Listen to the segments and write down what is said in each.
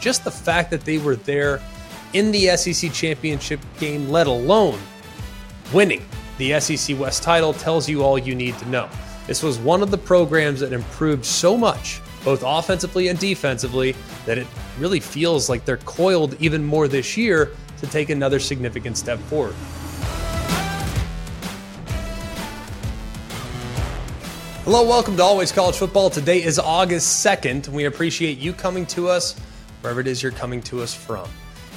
Just the fact that they were there in the SEC championship game, let alone winning the SEC West title, tells you all you need to know. This was one of the programs that improved so much, both offensively and defensively, that it really feels like they're coiled even more this year to take another significant step forward. Hello, welcome to Always College Football. Today is August 2nd, we appreciate you coming to us wherever it is you're coming to us from,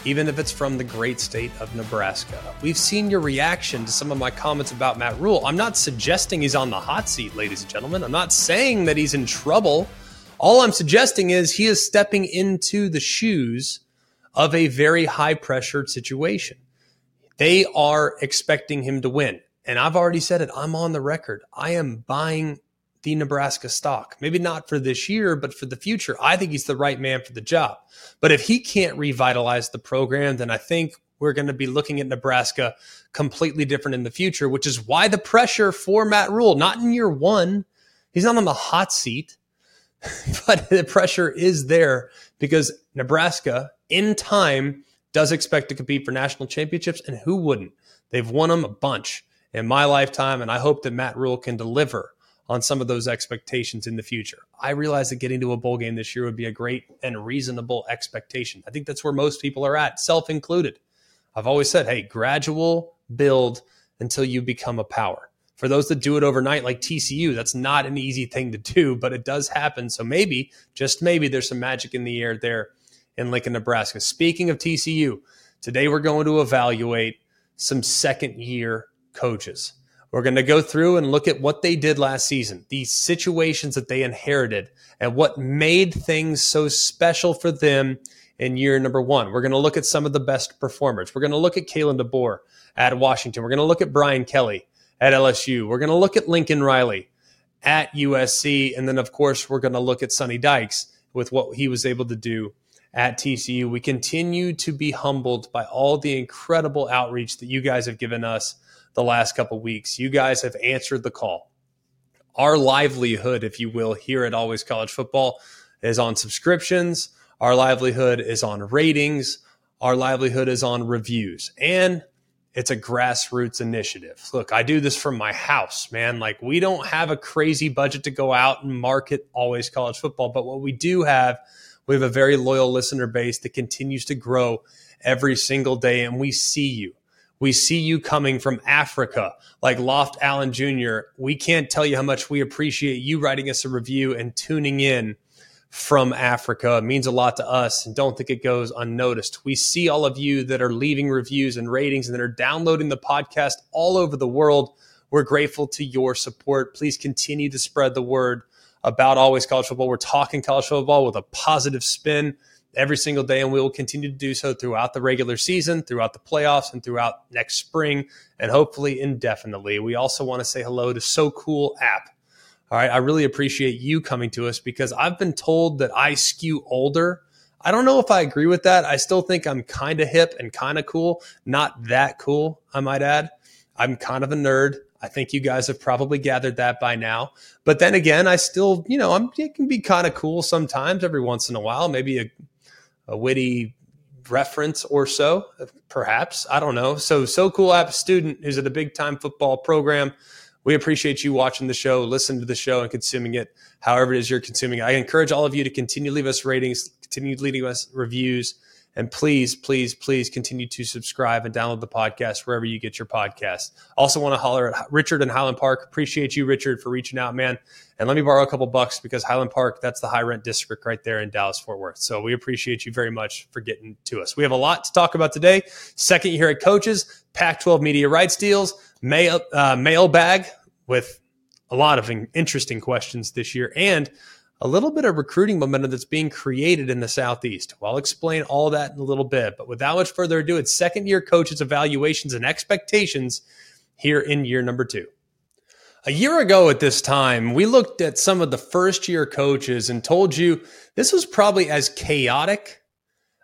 even if it's from the great state of Nebraska. We've seen your reaction to some of my comments about Matt Rhule. I'm not suggesting he's on the hot seat, ladies and gentlemen. I'm not saying that he's in trouble. All I'm suggesting is he is stepping into the shoes of a very high pressured situation. They are expecting him to win. And I've already said it, I'm on the record. I am buying the Nebraska stock. Maybe not for this year, but for the future. I think he's the right man for the job. But if he can't revitalize the program, then I think we're going to be looking at Nebraska completely different in the future, which is why the pressure for Matt Rhule, not in year one, he's not on the hot seat, but the pressure is there because Nebraska in time does expect to compete for national championships. And who wouldn't? They've won them a bunch in my lifetime. And I hope that Matt Rhule can deliver on some of those expectations in the future. I realize that getting to a bowl game this year would be a great and reasonable expectation. I think that's where most people are at, self included. I've always said, hey, gradual build until you become a power. For those that do it overnight, like TCU, that's not an easy thing to do, but it does happen. So maybe, just maybe, there's some magic in the air there in Lincoln, Nebraska. Speaking of TCU, today we're going to evaluate some second year coaches. We're going to go through and look at what they did last season, the situations that they inherited, and what made things so special for them in year number one. We're going to look at some of the best performers. We're going to look at Kalen DeBoer at Washington. We're going to look at Brian Kelly at LSU. We're going to look at Lincoln Riley at USC. And then, of course, we're going to look at Sonny Dykes with what he was able to do at TCU. We continue to be humbled by all the incredible outreach that you guys have given us the last couple weeks. You guys have answered the call. Our livelihood, if you will, here at Always College Football is on subscriptions. Our livelihood is on ratings. Our livelihood is on reviews. And it's a grassroots initiative. Look, I do this from my house, man. Like, we don't have a crazy budget to go out and market always college football. But what we do have, we have a very loyal listener base that continues to grow every single day. And we see you. We see you coming from Africa, like Loft Allen Jr. We can't tell you how much we appreciate you writing us a review and tuning in from Africa. It means a lot to us and don't think it goes unnoticed. We see all of you that are leaving reviews and ratings and that are downloading the podcast all over the world. We're grateful to your support. Please continue to spread the word about Always College Football. We're talking college football with a positive spin every single day, and we will continue to do so throughout the regular season, throughout the playoffs, and throughout next spring, and hopefully indefinitely. We also want to say hello to So Cool app. All right, I really appreciate you coming to us because I've been told that I skew older. I don't know if I agree with that. I still think I'm kind of hip and kind of cool. Not that cool, I might add. I'm kind of a nerd. I think you guys have probably gathered that by now. But then again, I still, you know, I'm, it can be kind of cool sometimes every once in a while. Maybe a a witty reference or so, perhaps. I don't know. So, so cool app student who's at a big time football program. We appreciate you watching the show, listening to the show, and consuming it however it is you're consuming it. I encourage all of you to continue to leave us ratings, continue leaving us reviews. And please, please, please continue to subscribe and download the podcast wherever you get your podcast. Also, want to holler at Richard in Highland Park. Appreciate you, Richard, for reaching out, man. And let me borrow a couple bucks because Highland Park, that's the high rent district right there in Dallas, Fort Worth. So we appreciate you very much for getting to us. We have a lot to talk about today. Second year at coaches, Pac 12 media rights deals, mail, uh, mailbag with a lot of interesting questions this year, and a little bit of recruiting momentum that's being created in the Southeast. Well, I'll explain all that in a little bit. But without much further ado, it's second year coaches' evaluations and expectations here in year number two. A year ago at this time, we looked at some of the first year coaches and told you this was probably as chaotic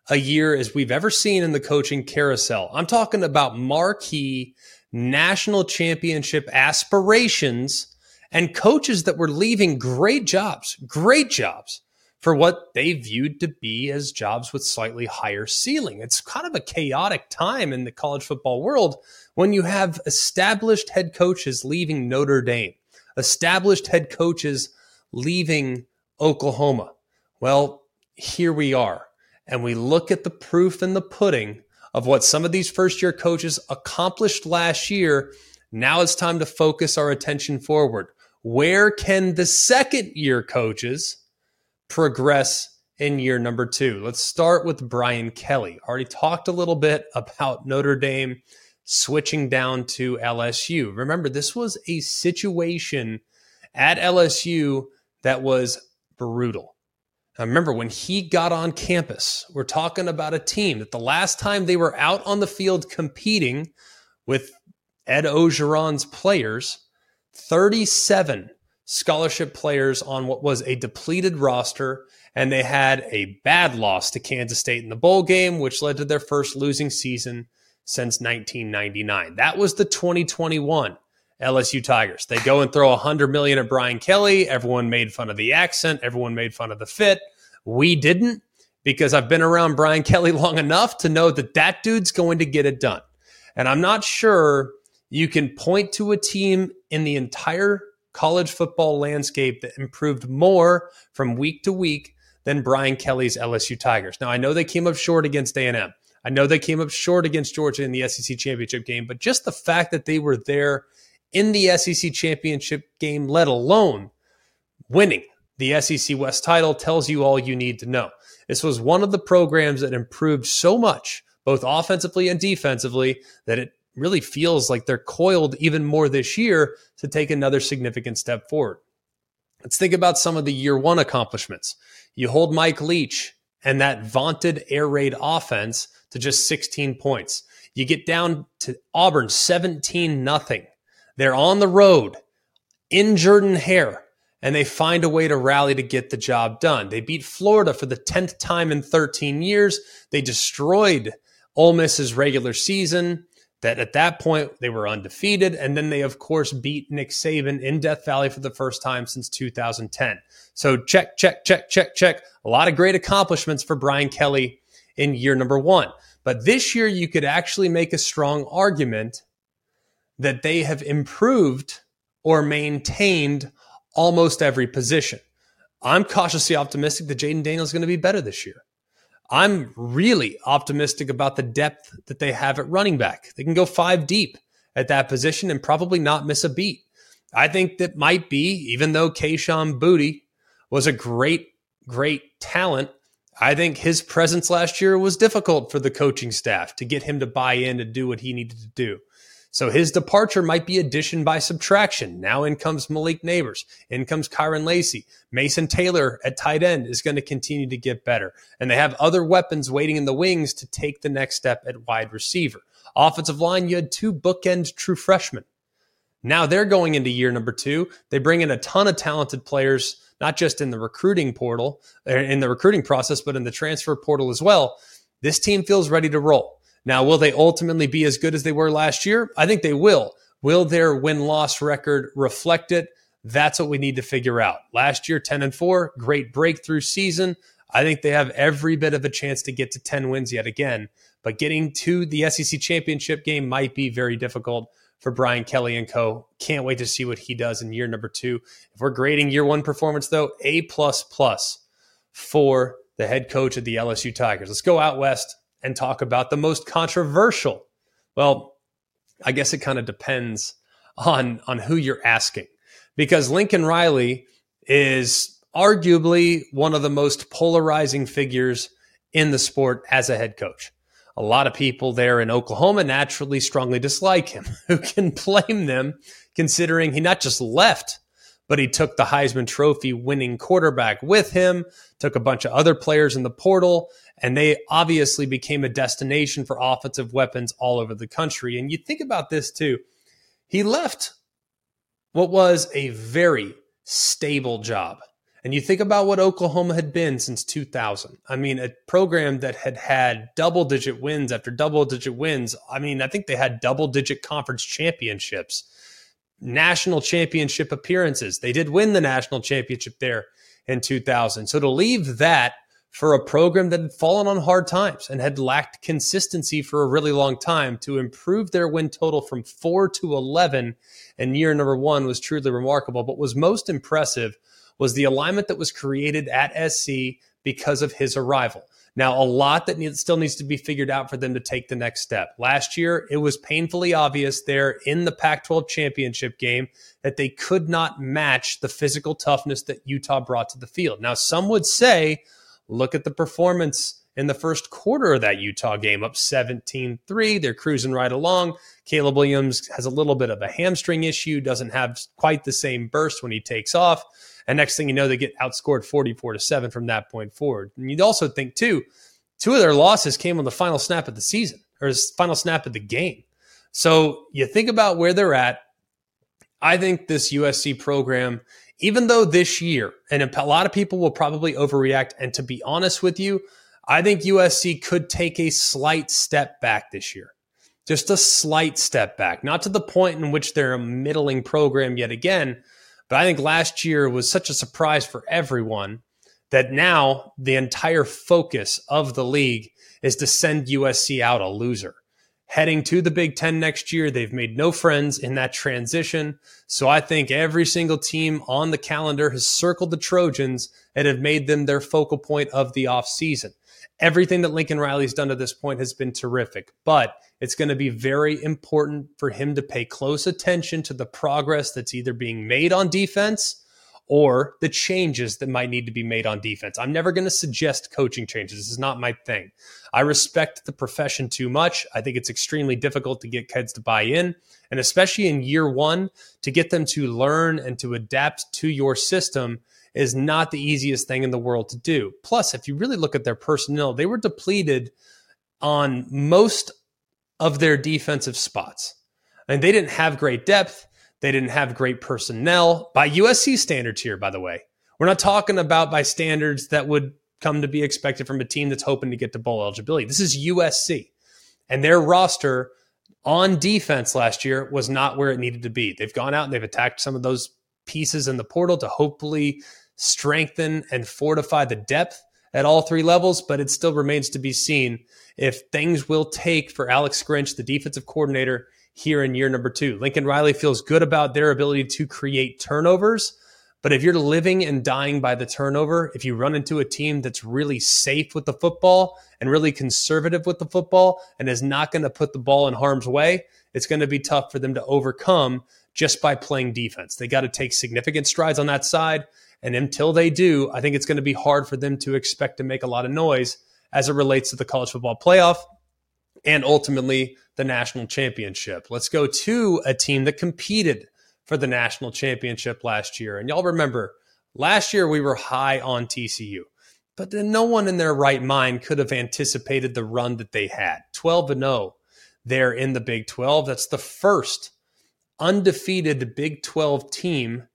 a year as we've ever seen in the coaching carousel. I'm talking about marquee national championship aspirations and coaches that were leaving great jobs, great jobs for what they viewed to be as jobs with slightly higher ceiling. It's kind of a chaotic time in the college football world when you have established head coaches leaving Notre Dame, established head coaches leaving Oklahoma. Well, here we are. And we look at the proof in the pudding of what some of these first year coaches accomplished last year. Now it's time to focus our attention forward. Where can the second year coaches progress in year number two? Let's start with Brian Kelly. Already talked a little bit about Notre Dame switching down to LSU. Remember, this was a situation at LSU that was brutal. Now, remember, when he got on campus, we're talking about a team that the last time they were out on the field competing with Ed Orgeron's players, 37 scholarship players on what was a depleted roster, and they had a bad loss to Kansas State in the bowl game, which led to their first losing season since 1999. That was the 2021 LSU Tigers. They go and throw 100 million at Brian Kelly. Everyone made fun of the accent, everyone made fun of the fit. We didn't because I've been around Brian Kelly long enough to know that that dude's going to get it done. And I'm not sure you can point to a team in the entire college football landscape that improved more from week to week than Brian Kelly's LSU Tigers. Now I know they came up short against A&M. I know they came up short against Georgia in the SEC championship game, but just the fact that they were there in the SEC championship game, let alone winning the SEC West title, tells you all you need to know. This was one of the programs that improved so much, both offensively and defensively, that it really feels like they're coiled even more this year to take another significant step forward. Let's think about some of the year one accomplishments. You hold Mike Leach and that vaunted air raid offense to just 16 points. You get down to Auburn 17 nothing. They're on the road injured in Jordan Hare and they find a way to rally to get the job done. They beat Florida for the 10th time in 13 years. They destroyed Ole Miss's regular season that at that point they were undefeated. And then they, of course, beat Nick Saban in Death Valley for the first time since 2010. So check, check, check, check, check. A lot of great accomplishments for Brian Kelly in year number one. But this year, you could actually make a strong argument that they have improved or maintained almost every position. I'm cautiously optimistic that Jayden Daniels is going to be better this year. I'm really optimistic about the depth that they have at running back. They can go five deep at that position and probably not miss a beat. I think that might be, even though Kayshon Boutte was a great, great talent, I think his presence last year was difficult for the coaching staff to get him to buy in to do what he needed to do. So his departure might be addition by subtraction. Now in comes Malik Nabers. In comes Kyren Lacy. Mason Taylor at tight end is going to continue to get better. And they have other weapons waiting in the wings to take the next step at wide receiver. Offensive line, you had two bookend true freshmen. Now they're going into year number two. They bring in a ton of talented players, not just in the recruiting portal, er, in the recruiting process, but in the transfer portal as well. This team feels ready to roll. Now, will they ultimately be as good as they were last year? I think they will. Will their win loss record reflect it? That's what we need to figure out. Last year, 10 and 4, great breakthrough season. I think they have every bit of a chance to get to 10 wins yet again. But getting to the SEC championship game might be very difficult for Brian Kelly and co. Can't wait to see what he does in year number two. If we're grading year one performance, though, A plus plus for the head coach of the LSU Tigers. Let's go out west and talk about the most controversial. Well, I guess it kind of depends on on who you're asking because Lincoln Riley is arguably one of the most polarizing figures in the sport as a head coach. A lot of people there in Oklahoma naturally strongly dislike him. Who can blame them considering he not just left but he took the Heisman Trophy winning quarterback with him, took a bunch of other players in the portal, and they obviously became a destination for offensive weapons all over the country. And you think about this too. He left what was a very stable job. And you think about what Oklahoma had been since 2000. I mean, a program that had had double digit wins after double digit wins. I mean, I think they had double digit conference championships national championship appearances. They did win the national championship there in 2000. So to leave that for a program that had fallen on hard times and had lacked consistency for a really long time to improve their win total from four to 11 in year number one was truly remarkable. But was most impressive was the alignment that was created at SC because of his arrival. Now, a lot that need, still needs to be figured out for them to take the next step. Last year, it was painfully obvious there in the Pac 12 championship game that they could not match the physical toughness that Utah brought to the field. Now, some would say, Look at the performance in the first quarter of that Utah game, up 17 3. They're cruising right along. Caleb Williams has a little bit of a hamstring issue, doesn't have quite the same burst when he takes off. And next thing you know, they get outscored 44 to 7 from that point forward. And you'd also think, too, two of their losses came on the final snap of the season or the final snap of the game. So you think about where they're at. I think this USC program even though this year, and a lot of people will probably overreact, and to be honest with you, I think USC could take a slight step back this year. Just a slight step back, not to the point in which they're a middling program yet again, but I think last year was such a surprise for everyone that now the entire focus of the league is to send USC out a loser heading to the Big Ten next year. They've made no friends in that transition. So I think every single team on the calendar has circled the Trojans and have made them their focal point of the offseason. Everything that Lincoln Riley's done to this point has been terrific, but it's going to be very important for him to pay close attention to the progress that's either being made on defense or the changes that might need to be made on defense. I'm never going to suggest coaching changes. This is not my thing. I respect the profession too much. I think it's extremely difficult to get kids to buy in, and especially in year one, to get them to learn and to adapt to your system is not the easiest thing in the world to do. Plus, if you really look at their personnel, they were depleted on most of their defensive spots. And they didn't have great depth. They didn't have great personnel by USC standards here, by the way. We're not talking about by standards that would come to be expected from a team that's hoping to get to bowl eligibility. This is USC. And their roster on defense last year was not where it needed to be. They've gone out and they've attacked some of those pieces in the portal to hopefully strengthen and fortify the depth at all three levels, but it still remains to be seen if things will take for Alex Grinch, the defensive coordinator, here in year number two. Lincoln Riley feels good about their ability to create turnovers. But if you're living and dying by the turnover, if you run into a team that's really safe with the football and really conservative with the football and is not going to put the ball in harm's way, it's going to be tough for them to overcome just by playing defense. They got to take significant strides on that side. And until they do, I think it's going to be hard for them to expect to make a lot of noise as it relates to the college football playoff and ultimately the national championship. Let's go to a team that competed for the national championship last year. And y'all remember, last year we were high on TCU, but no one in their right mind could have anticipated the run that they had 12 and 0 there in the Big 12. That's the first undefeated Big 12 team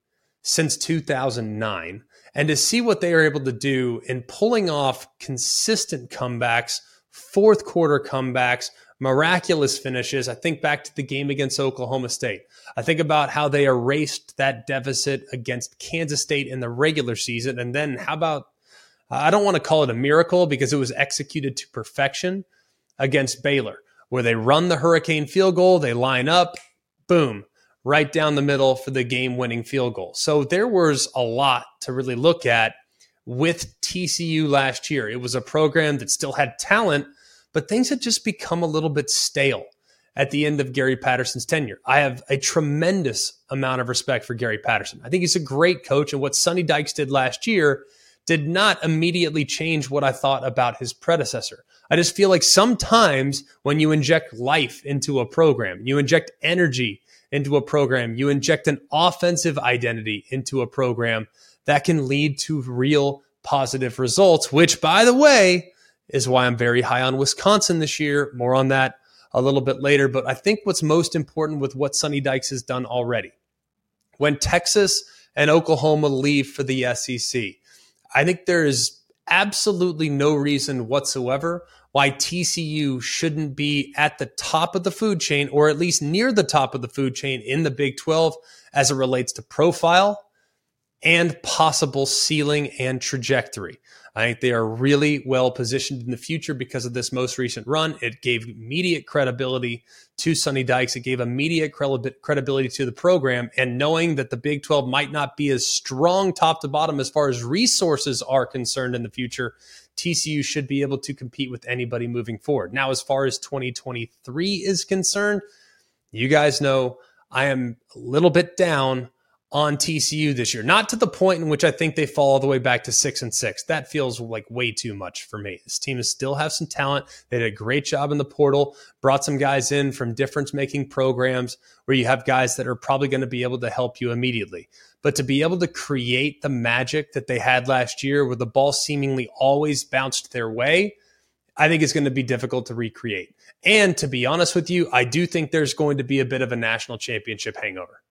since 2009. And to see what they are able to do in pulling off consistent comebacks fourth quarter comebacks, miraculous finishes. I think back to the game against Oklahoma State. I think about how they erased that deficit against Kansas State in the regular season. And then how about, I don't want to call it a miracle because it was executed to perfection against Baylor, where they run the hurricane field goal, they line up, boom, right down the middle for the game winning field goal. So there was a lot to really look at with TCU last year. It was a program that still had talent, but things had just become a little bit stale at the end of Gary Patterson's tenure. I have a tremendous amount of respect for Gary Patterson. I think he's a great coach, and what Sonny Dykes did last year did not immediately change what I thought about his predecessor. I just feel like sometimes when you inject life into a program, you inject energy into a program, you inject an offensive identity into a program, that can lead to real positive results, which, by the way, is why I'm very high on Wisconsin this year. More on that a little bit later. But I think what's most important with what Sonny Dykes has done already, when Texas and Oklahoma leave for the SEC, I think there is absolutely no reason whatsoever why TCU shouldn't be at the top of the food chain, or at least near the top of the food chain in the Big 12 as it relates to profile and possible ceiling and trajectory. I think they are really well positioned in the future because of this most recent run. It gave immediate credibility to Sonny Dykes. It gave immediate credibility to the program. And knowing that the Big 12 might not be as strong top to bottom as far as resources are concerned in the future, TCU should be able to compete with anybody moving forward. Now, as far as 2023 is concerned, you guys know I am a little bit down on TCU this year. Not to the point in which I think they fall all the way back to six and six. That feels like way too much for me. This team is still have some talent. They did a great job in the portal, brought some guys in from difference making programs where you have guys that are probably going to be able to help you immediately. But to be able to create the magic that they had last year where the ball seemingly always bounced their way, I think it's going to be difficult to recreate. And to be honest with you, I do think there's going to be a bit of a national championship hangover.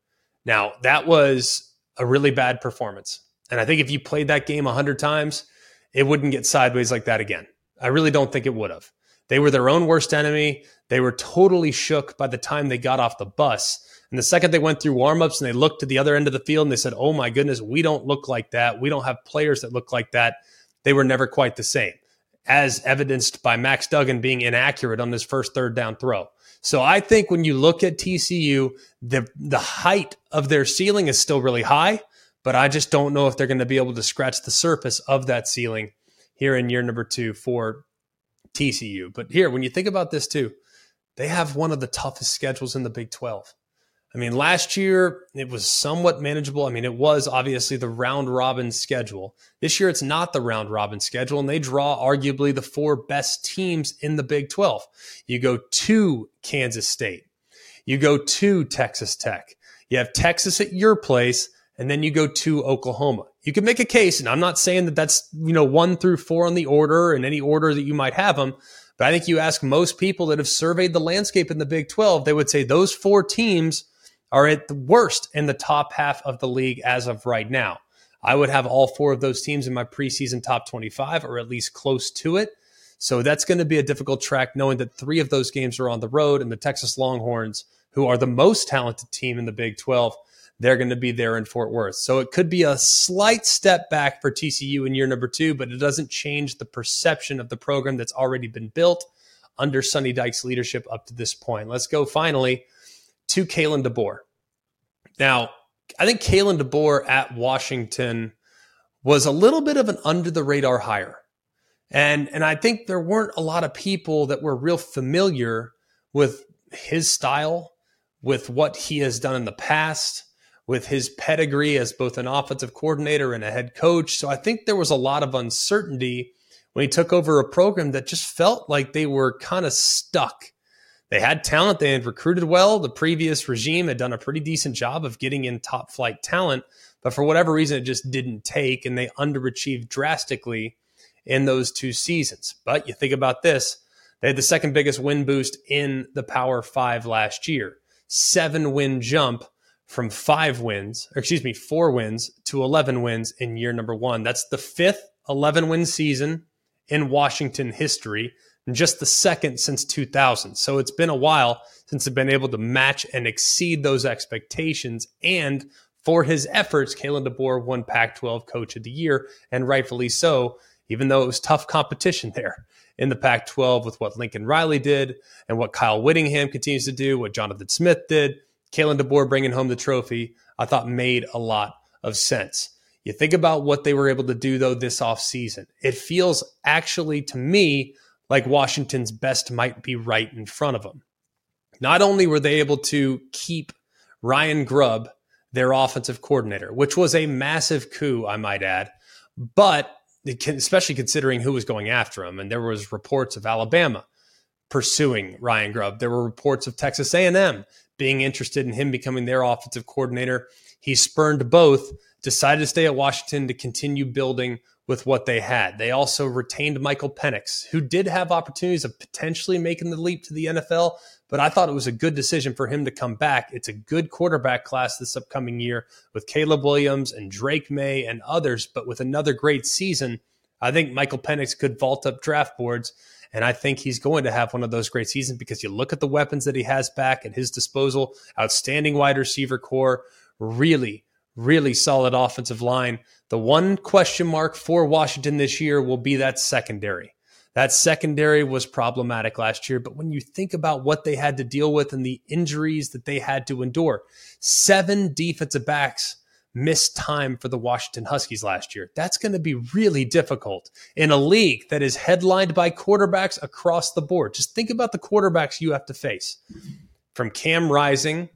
Now, that was a really bad performance. And I think if you played that game 100 times, it wouldn't get sideways like that again. I really don't think it would have. They were their own worst enemy. They were totally shook by the time they got off the bus. And the second they went through warmups and they looked to the other end of the field and they said, Oh my goodness, we don't look like that. We don't have players that look like that. They were never quite the same, as evidenced by Max Duggan being inaccurate on his first third down throw. So I think when you look at TCU, the the height of their ceiling is still really high, but I just don't know if they're going to be able to scratch the surface of that ceiling here in year number 2 for TCU. But here, when you think about this too, they have one of the toughest schedules in the Big 12. I mean, last year it was somewhat manageable. I mean, it was obviously the round robin schedule. This year it's not the round robin schedule, and they draw arguably the four best teams in the Big 12. You go to Kansas State, you go to Texas Tech, you have Texas at your place, and then you go to Oklahoma. You can make a case, and I'm not saying that that's you know one through four on the order and any order that you might have them. But I think you ask most people that have surveyed the landscape in the Big 12, they would say those four teams are at the worst in the top half of the league as of right now. I would have all four of those teams in my preseason top 25 or at least close to it. So that's going to be a difficult track knowing that three of those games are on the road and the Texas Longhorns, who are the most talented team in the Big 12, they're going to be there in Fort Worth. So it could be a slight step back for TCU in year number two, but it doesn't change the perception of the program that's already been built under Sonny Dykes' leadership up to this point. Let's go finally to Kalen DeBoer. Now, I think Kalen DeBoer at Washington was a little bit of an under the radar hire. And, and I think there weren't a lot of people that were real familiar with his style, with what he has done in the past, with his pedigree as both an offensive coordinator and a head coach. So I think there was a lot of uncertainty when he took over a program that just felt like they were kind of stuck they had talent, they had recruited well. The previous regime had done a pretty decent job of getting in top flight talent, but for whatever reason, it just didn't take, and they underachieved drastically in those two seasons. But you think about this they had the second biggest win boost in the Power Five last year, seven win jump from five wins, excuse me, four wins to 11 wins in year number one. That's the fifth 11 win season in Washington history and just the second since 2000. So it's been a while since they've been able to match and exceed those expectations. And for his efforts, Kalen DeBoer won Pac 12 Coach of the Year, and rightfully so, even though it was tough competition there in the Pac 12 with what Lincoln Riley did and what Kyle Whittingham continues to do, what Jonathan Smith did. Kalen DeBoer bringing home the trophy, I thought made a lot of sense. You think about what they were able to do, though, this offseason. It feels actually to me like Washington's best might be right in front of them. Not only were they able to keep Ryan Grubb, their offensive coordinator, which was a massive coup, I might add, but especially considering who was going after him. And there was reports of Alabama pursuing Ryan Grubb. There were reports of Texas A&M being interested in him becoming their offensive coordinator. He spurned both, decided to stay at Washington to continue building with what they had. They also retained Michael Penix, who did have opportunities of potentially making the leap to the NFL, but I thought it was a good decision for him to come back. It's a good quarterback class this upcoming year with Caleb Williams and Drake Maye and others, but with another great season, I think Michael Penix could vault up draft boards. And I think he's going to have one of those great seasons because you look at the weapons that he has back at his disposal outstanding wide receiver corps, really, really solid offensive line. The one question mark for Washington this year will be that secondary. That secondary was problematic last year, but when you think about what they had to deal with and the injuries that they had to endure, seven defensive backs missed time for the Washington Huskies last year. That's going to be really difficult in a league that is headlined by quarterbacks across the board. Just think about the quarterbacks you have to face from Cam Rising,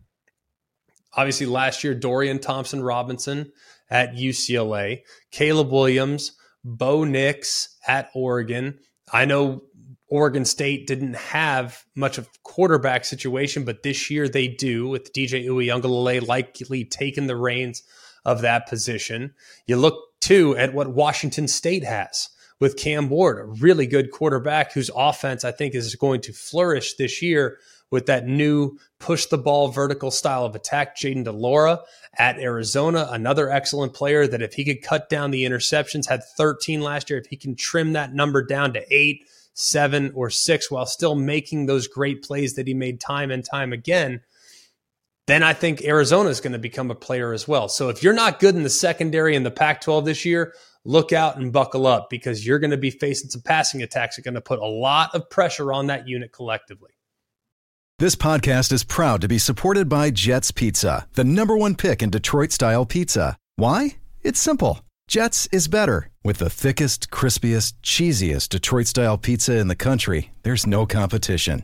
obviously last year, Dorian Thompson Robinson at UCLA, Caleb Williams, Bo Nix at Oregon. I know Oregon State didn't have much of a quarterback situation, but this year they do with DJ Uiagalelei likely taking the reins of that position. You look too at what Washington State has with Cam Ward, a really good quarterback whose offense I think is going to flourish this year with that new push the ball vertical style of attack. Jayden de Laura at Arizona, another excellent player that if he could cut down the interceptions, had 13 last year, if he can trim that number down to eight, seven, or six while still making those great plays that he made time and time again – then I think Arizona is going to become a player as well. So if you're not good in the secondary in the Pac 12 this year, look out and buckle up because you're going to be facing some passing attacks that are going to put a lot of pressure on that unit collectively. This podcast is proud to be supported by Jets Pizza, the number one pick in Detroit style pizza. Why? It's simple. Jets is better. With the thickest, crispiest, cheesiest Detroit style pizza in the country, there's no competition.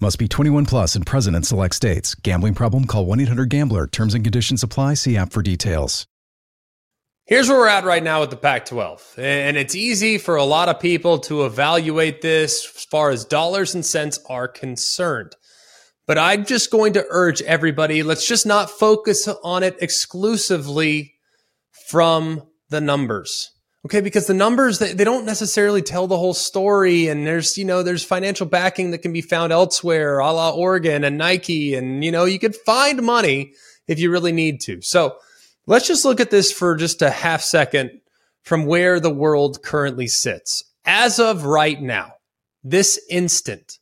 Must be 21 plus and present in select states. Gambling problem? Call 1 800 GAMBLER. Terms and conditions apply. See app for details. Here's where we're at right now with the Pac 12. And it's easy for a lot of people to evaluate this as far as dollars and cents are concerned. But I'm just going to urge everybody let's just not focus on it exclusively from the numbers. Okay, because the numbers they, they don't necessarily tell the whole story, and there's you know there's financial backing that can be found elsewhere, a la Oregon and Nike, and you know you could find money if you really need to. So let's just look at this for just a half second from where the world currently sits as of right now, this instant.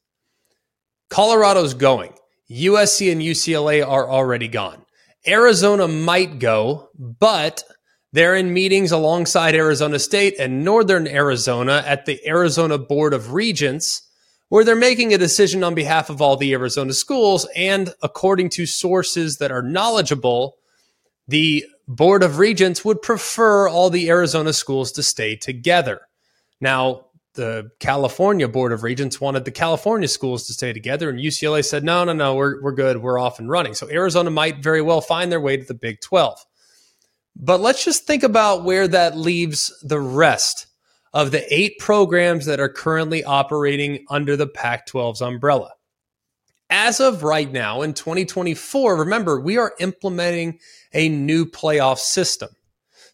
Colorado's going. USC and UCLA are already gone. Arizona might go, but they're in meetings alongside Arizona State and Northern Arizona at the Arizona Board of Regents, where they're making a decision on behalf of all the Arizona schools. And according to sources that are knowledgeable, the Board of Regents would prefer all the Arizona schools to stay together. Now, the California Board of Regents wanted the California schools to stay together, and UCLA said, no, no, no, we're, we're good. We're off and running. So Arizona might very well find their way to the Big 12. But let's just think about where that leaves the rest of the eight programs that are currently operating under the Pac 12's umbrella. As of right now in 2024, remember, we are implementing a new playoff system.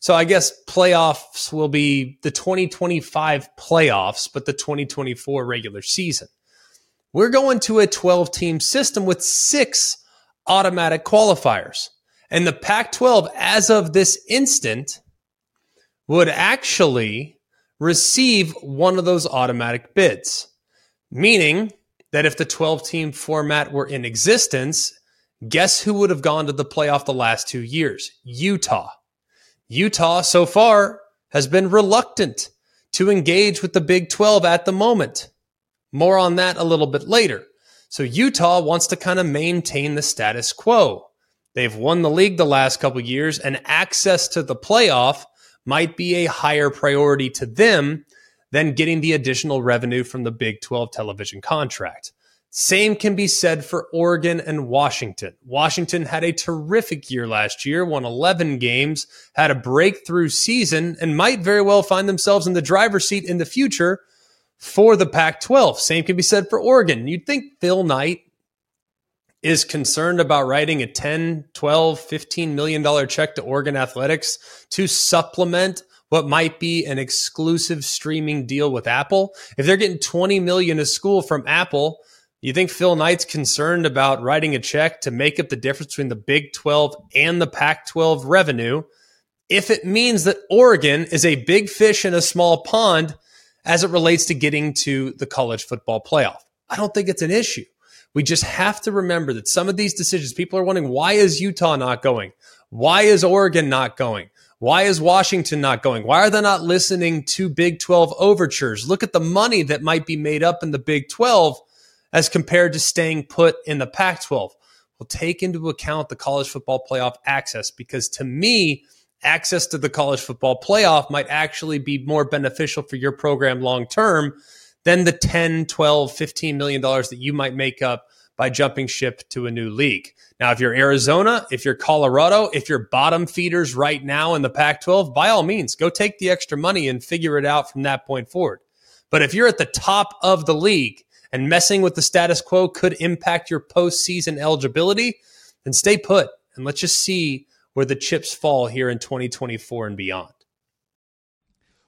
So I guess playoffs will be the 2025 playoffs, but the 2024 regular season. We're going to a 12 team system with six automatic qualifiers. And the Pac 12, as of this instant, would actually receive one of those automatic bids. Meaning that if the 12 team format were in existence, guess who would have gone to the playoff the last two years? Utah. Utah so far has been reluctant to engage with the Big 12 at the moment. More on that a little bit later. So Utah wants to kind of maintain the status quo. They've won the league the last couple years, and access to the playoff might be a higher priority to them than getting the additional revenue from the Big 12 television contract. Same can be said for Oregon and Washington. Washington had a terrific year last year, won 11 games, had a breakthrough season, and might very well find themselves in the driver's seat in the future for the Pac 12. Same can be said for Oregon. You'd think Phil Knight is concerned about writing a 10, 12, 15 million dollar check to Oregon Athletics to supplement what might be an exclusive streaming deal with Apple. If they're getting 20 million a school from Apple, you think Phil Knight's concerned about writing a check to make up the difference between the Big 12 and the Pac 12 revenue if it means that Oregon is a big fish in a small pond as it relates to getting to the college football playoff? I don't think it's an issue. We just have to remember that some of these decisions, people are wondering, why is Utah not going? Why is Oregon not going? Why is Washington not going? Why are they not listening to Big 12 overtures? Look at the money that might be made up in the Big 12 as compared to staying put in the Pac 12. Well, take into account the college football playoff access because to me, access to the college football playoff might actually be more beneficial for your program long term than the 10, 12, 15 million dollars that you might make up by jumping ship to a new league. Now, if you're Arizona, if you're Colorado, if you're bottom feeders right now in the Pac 12, by all means, go take the extra money and figure it out from that point forward. But if you're at the top of the league and messing with the status quo could impact your postseason eligibility, then stay put and let's just see where the chips fall here in 2024 and beyond.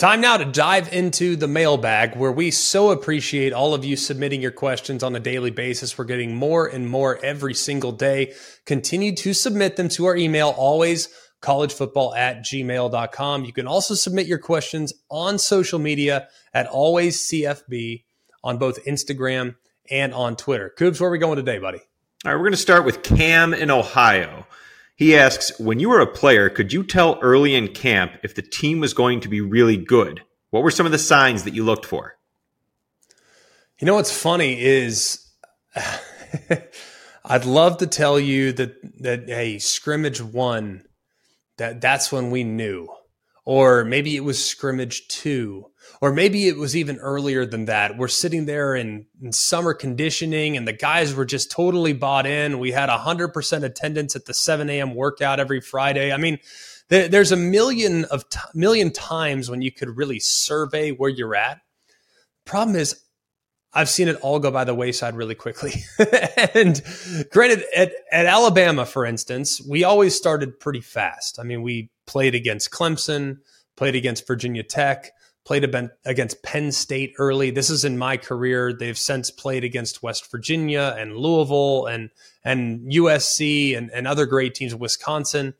Time now to dive into the mailbag where we so appreciate all of you submitting your questions on a daily basis. We're getting more and more every single day. Continue to submit them to our email, always collegefootball at gmail.com. You can also submit your questions on social media at always CFB on both Instagram and on Twitter. Coobs, where are we going today, buddy? All right, we're going to start with Cam in Ohio. He asks, when you were a player, could you tell early in camp if the team was going to be really good? What were some of the signs that you looked for? You know what's funny is I'd love to tell you that that hey, scrimmage one, that that's when we knew. Or maybe it was scrimmage two or maybe it was even earlier than that. We're sitting there in, in summer conditioning, and the guys were just totally bought in. We had 100% attendance at the 7 a.m. workout every Friday. I mean, there, there's a million of t- million times when you could really survey where you're at. Problem is, I've seen it all go by the wayside really quickly. and granted, at, at Alabama, for instance, we always started pretty fast. I mean, we played against Clemson, played against Virginia Tech played against Penn State early. This is in my career. They've since played against West Virginia and Louisville and and USC and, and other great teams, Wisconsin.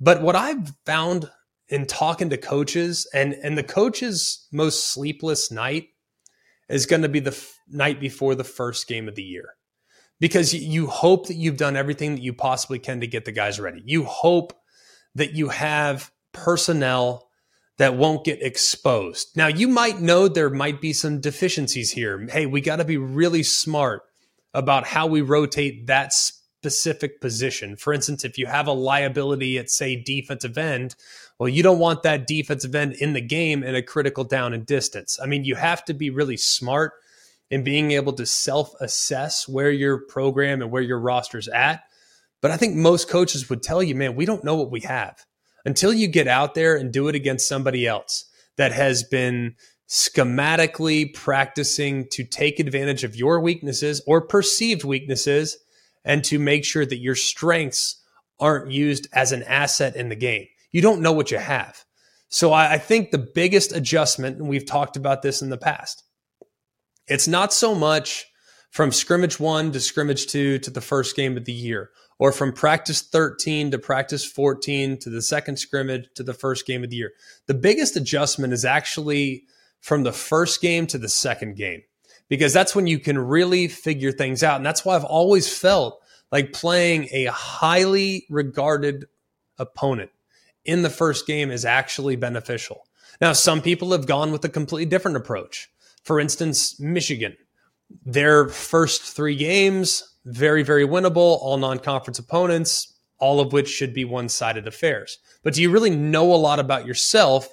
But what I've found in talking to coaches and and the coaches' most sleepless night is going to be the f- night before the first game of the year. Because you hope that you've done everything that you possibly can to get the guys ready. You hope that you have personnel that won't get exposed. Now, you might know there might be some deficiencies here. Hey, we got to be really smart about how we rotate that specific position. For instance, if you have a liability at, say, defensive end, well, you don't want that defensive end in the game in a critical down and distance. I mean, you have to be really smart in being able to self assess where your program and where your roster's at. But I think most coaches would tell you, man, we don't know what we have until you get out there and do it against somebody else that has been schematically practicing to take advantage of your weaknesses or perceived weaknesses and to make sure that your strengths aren't used as an asset in the game. You don't know what you have. So I, I think the biggest adjustment, and we've talked about this in the past, it's not so much from scrimmage one to scrimmage two to the first game of the year, or from practice 13 to practice 14 to the second scrimmage to the first game of the year. The biggest adjustment is actually from the first game to the second game, because that's when you can really figure things out. And that's why I've always felt like playing a highly regarded opponent in the first game is actually beneficial. Now, some people have gone with a completely different approach. For instance, Michigan, their first three games, very, very winnable, all non conference opponents, all of which should be one sided affairs. But do you really know a lot about yourself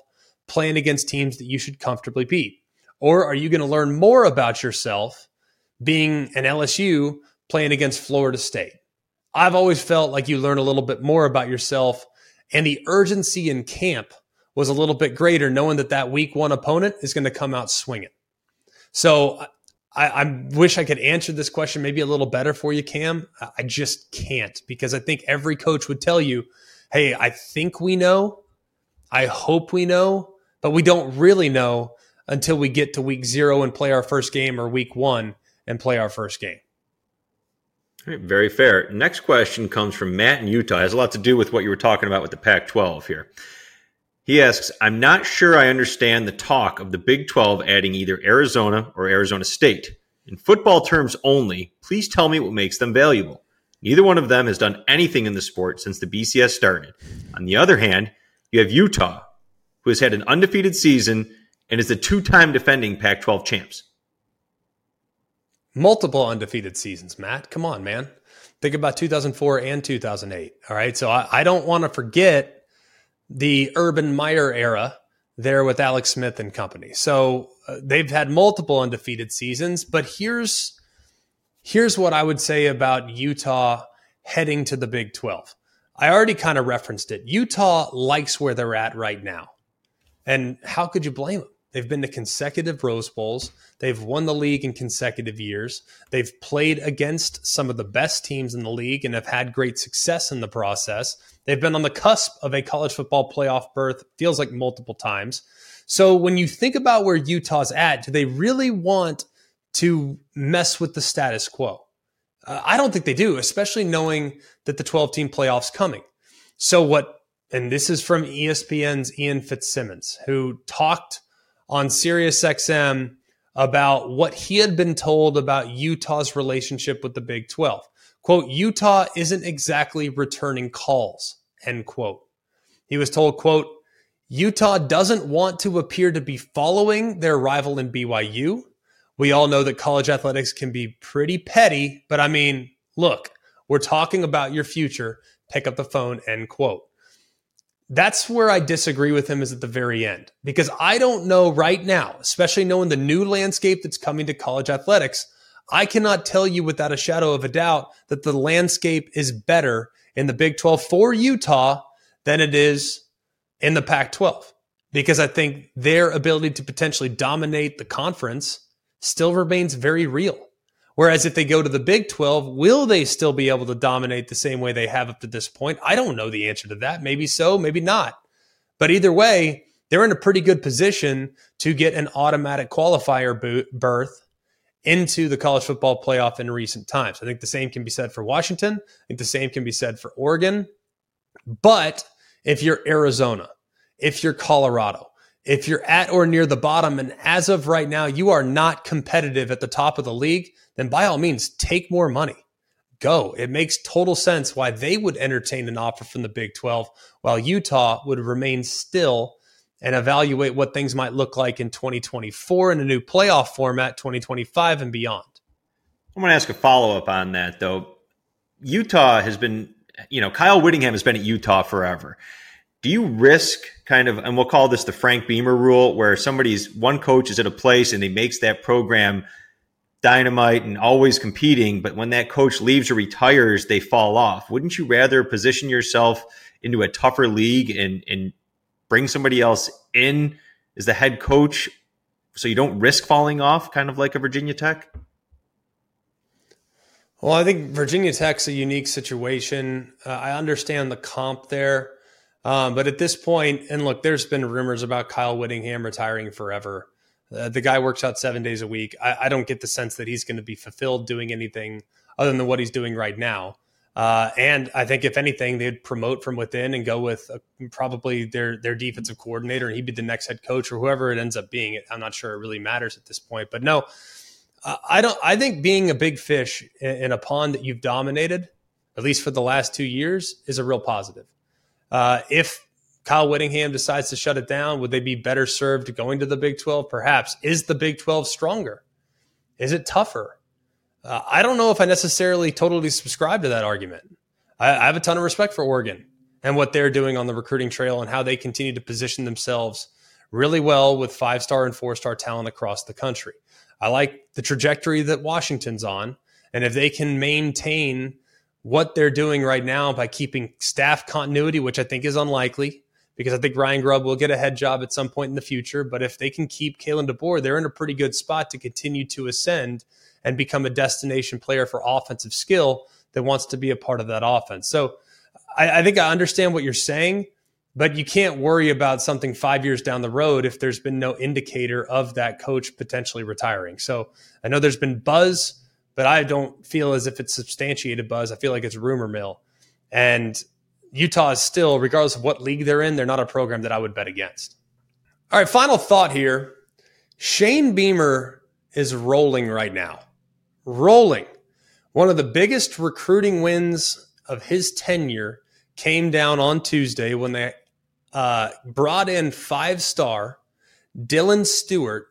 playing against teams that you should comfortably beat? Or are you going to learn more about yourself being an LSU playing against Florida State? I've always felt like you learn a little bit more about yourself and the urgency in camp was a little bit greater, knowing that that week one opponent is going to come out swinging. So I, I, wish I could answer this question maybe a little better for you, Cam. I just can't because I think every coach would tell you, hey, I think we know, I hope we know, but we don't really know until we get to week zero and play our first game or week one and play our first game. Right, very fair. Next question comes from Matt in Utah. It has a lot to do with what you were talking about with the Pac 12 here. He asks, I'm not sure I understand the talk of the Big 12 adding either Arizona or Arizona State. In football terms only, please tell me what makes them valuable. Neither one of them has done anything in the sport since the BCS started. On the other hand, you have Utah, who has had an undefeated season and is the two time defending Pac 12 champs. Multiple undefeated seasons, Matt. Come on, man. Think about 2004 and 2008. All right. So I, I don't want to forget the Urban Meyer era there with Alex Smith and company. So uh, they've had multiple undefeated seasons, but here's here's what I would say about Utah heading to the Big 12. I already kind of referenced it. Utah likes where they're at right now. And how could you blame them? They've been to consecutive Rose Bowls. They've won the league in consecutive years. They've played against some of the best teams in the league and have had great success in the process. They've been on the cusp of a college football playoff berth, feels like multiple times. So when you think about where Utah's at, do they really want to mess with the status quo? Uh, I don't think they do, especially knowing that the 12 team playoffs coming. So what, and this is from ESPN's Ian Fitzsimmons, who talked on SiriusXM about what he had been told about Utah's relationship with the Big 12. Quote, Utah isn't exactly returning calls, end quote. He was told, quote, Utah doesn't want to appear to be following their rival in BYU. We all know that college athletics can be pretty petty, but I mean, look, we're talking about your future. Pick up the phone, end quote that's where I disagree with him is at the very end because I don't know right now, especially knowing the new landscape that's coming to college athletics. I cannot tell you without a shadow of a doubt that the landscape is better in the Big 12 for Utah than it is in the Pac 12 because I think their ability to potentially dominate the conference still remains very real. Whereas if they go to the Big 12, will they still be able to dominate the same way they have up to this point? I don't know the answer to that. Maybe so, maybe not. But either way, they're in a pretty good position to get an automatic qualifier berth into the college football playoff in recent times. I think the same can be said for Washington. I think the same can be said for Oregon. But if you're Arizona, if you're Colorado, if you're at or near the bottom, and as of right now, you are not competitive at the top of the league, then by all means, take more money. Go. It makes total sense why they would entertain an offer from the Big 12 while Utah would remain still and evaluate what things might look like in 2024 in a new playoff format, 2025 and beyond. I'm going to ask a follow up on that, though. Utah has been, you know, Kyle Whittingham has been at Utah forever do you risk kind of, and we'll call this the Frank Beamer rule, where somebody's one coach is at a place and he makes that program dynamite and always competing, but when that coach leaves or retires, they fall off. Wouldn't you rather position yourself into a tougher league and, and bring somebody else in as the head coach so you don't risk falling off, kind of like a Virginia Tech? Well, I think Virginia Tech's a unique situation. Uh, I understand the comp there. Um, but at this point, and look, there's been rumors about Kyle Whittingham retiring forever. Uh, the guy works out seven days a week. I, I don't get the sense that he's going to be fulfilled doing anything other than what he's doing right now. Uh, and I think if anything, they'd promote from within and go with a, probably their their defensive coordinator, and he'd be the next head coach or whoever it ends up being. I'm not sure it really matters at this point, but no, uh, I don't. I think being a big fish in, a pond that you've dominated, at least for the last two years, is a real positive. Uh, if Kyle Whittingham decides to shut it down, would they be better served going to the Big 12? Perhaps. Is the Big 12 stronger? Is it tougher? Uh, I don't know if I necessarily totally subscribe to that argument. I, I have a ton of respect for Oregon and what they're doing on the recruiting trail and how they continue to position themselves really well with five star and four star talent across the country. I like the trajectory that Washington's on. And if they can maintain what they're doing right now by keeping staff continuity, which I think is unlikely, because I think Ryan Grubb will get a head job at some point in the future. But if they can keep Kalen DeBoer, they're in a pretty good spot to continue to ascend and become a destination player for offensive skill that wants to be a part of that offense. So I, I think I understand what you're saying, but you can't worry about something five years down the road if there's been no indicator of that coach potentially retiring. So I know there's been buzz, but I don't feel as if it's substantiated buzz. I feel like it's rumor mill. And Utah is still, regardless of what league they're in, they're not a program that I would bet against. All right, final thought here. Shane Beamer is rolling right now rolling. One of the biggest recruiting wins of his tenure came down on Tuesday when they uh, brought in five star Dylan Stewart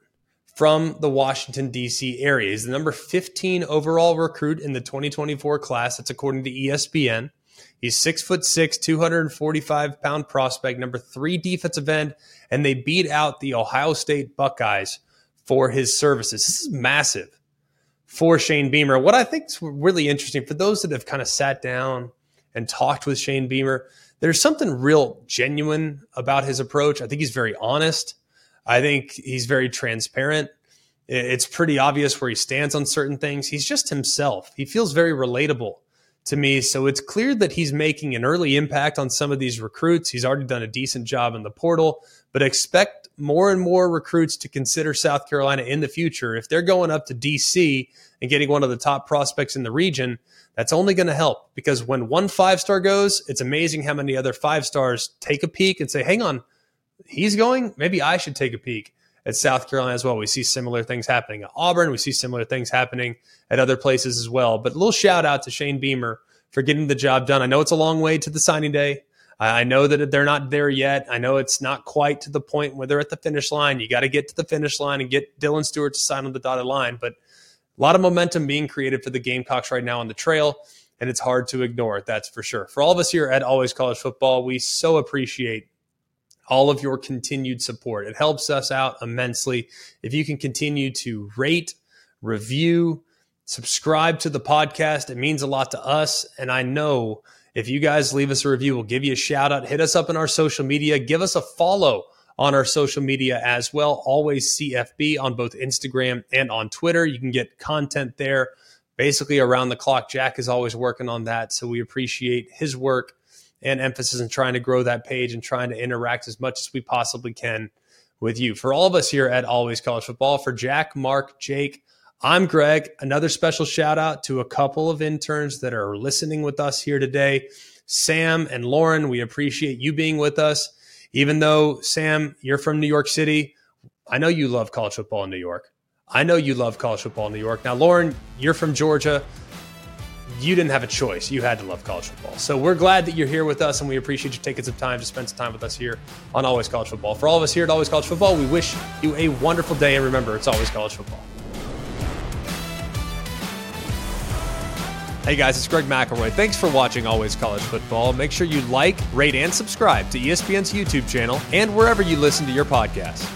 from the Washington, D.C. area. He's the number 15 overall recruit in the 2024 class. That's according to ESPN. He's six foot six, 245 pound prospect, number three defensive end, and they beat out the Ohio State Buckeyes for his services. This is massive for Shane Beamer. What I think is really interesting for those that have kind of sat down and talked with Shane Beamer, there's something real genuine about his approach. I think he's very honest. I think he's very transparent. It's pretty obvious where he stands on certain things. He's just himself. He feels very relatable to me. So it's clear that he's making an early impact on some of these recruits. He's already done a decent job in the portal, but expect more and more recruits to consider South Carolina in the future. If they're going up to DC and getting one of the top prospects in the region, that's only going to help because when one five star goes, it's amazing how many other five stars take a peek and say, hang on, he's going. Maybe I should take a peek at South Carolina as well. We see similar things happening at Auburn. We see similar things happening at other places as well. But a little shout out to Shane Beamer for getting the job done. I know it's a long way to the signing day. I know that they're not there yet. I know it's not quite to the point where they're at the finish line. You got to get to the finish line and get Dylan Stewart to sign on the dotted line. But a lot of momentum being created for the Gamecocks right now on the trail, and it's hard to ignore it. That's for sure. For all of us here at Always College Football, we so appreciate all of your continued support. It helps us out immensely. If you can continue to rate, review, subscribe to the podcast, it means a lot to us. And I know if you guys leave us a review, we'll give you a shout out. Hit us up in our social media. Give us a follow on our social media as well. Always CFB on both Instagram and on Twitter. You can get content there basically around the clock. Jack is always working on that. So we appreciate his work and emphasis in trying to grow that page and trying to interact as much as we possibly can with you. For all of us here at Always College Football, for Jack, Mark, Jake, I'm Greg. Another special shout out to a couple of interns that are listening with us here today. Sam and Lauren, we appreciate you being with us. Even though, Sam, you're from New York City, I know you love college football in New York. I know you love college football in New York. Now, Lauren, you're from Georgia. You didn't have a choice. You had to love college football. So we're glad that you're here with us, and we appreciate you taking some time to spend some time with us here on Always College Football. For all of us here at Always College Football, we wish you a wonderful day, and remember, it's always college football. Hey guys, it's Greg McElroy. Thanks for watching Always College Football. Make sure you like, rate, and subscribe to ESPN's YouTube channel and wherever you listen to your podcasts.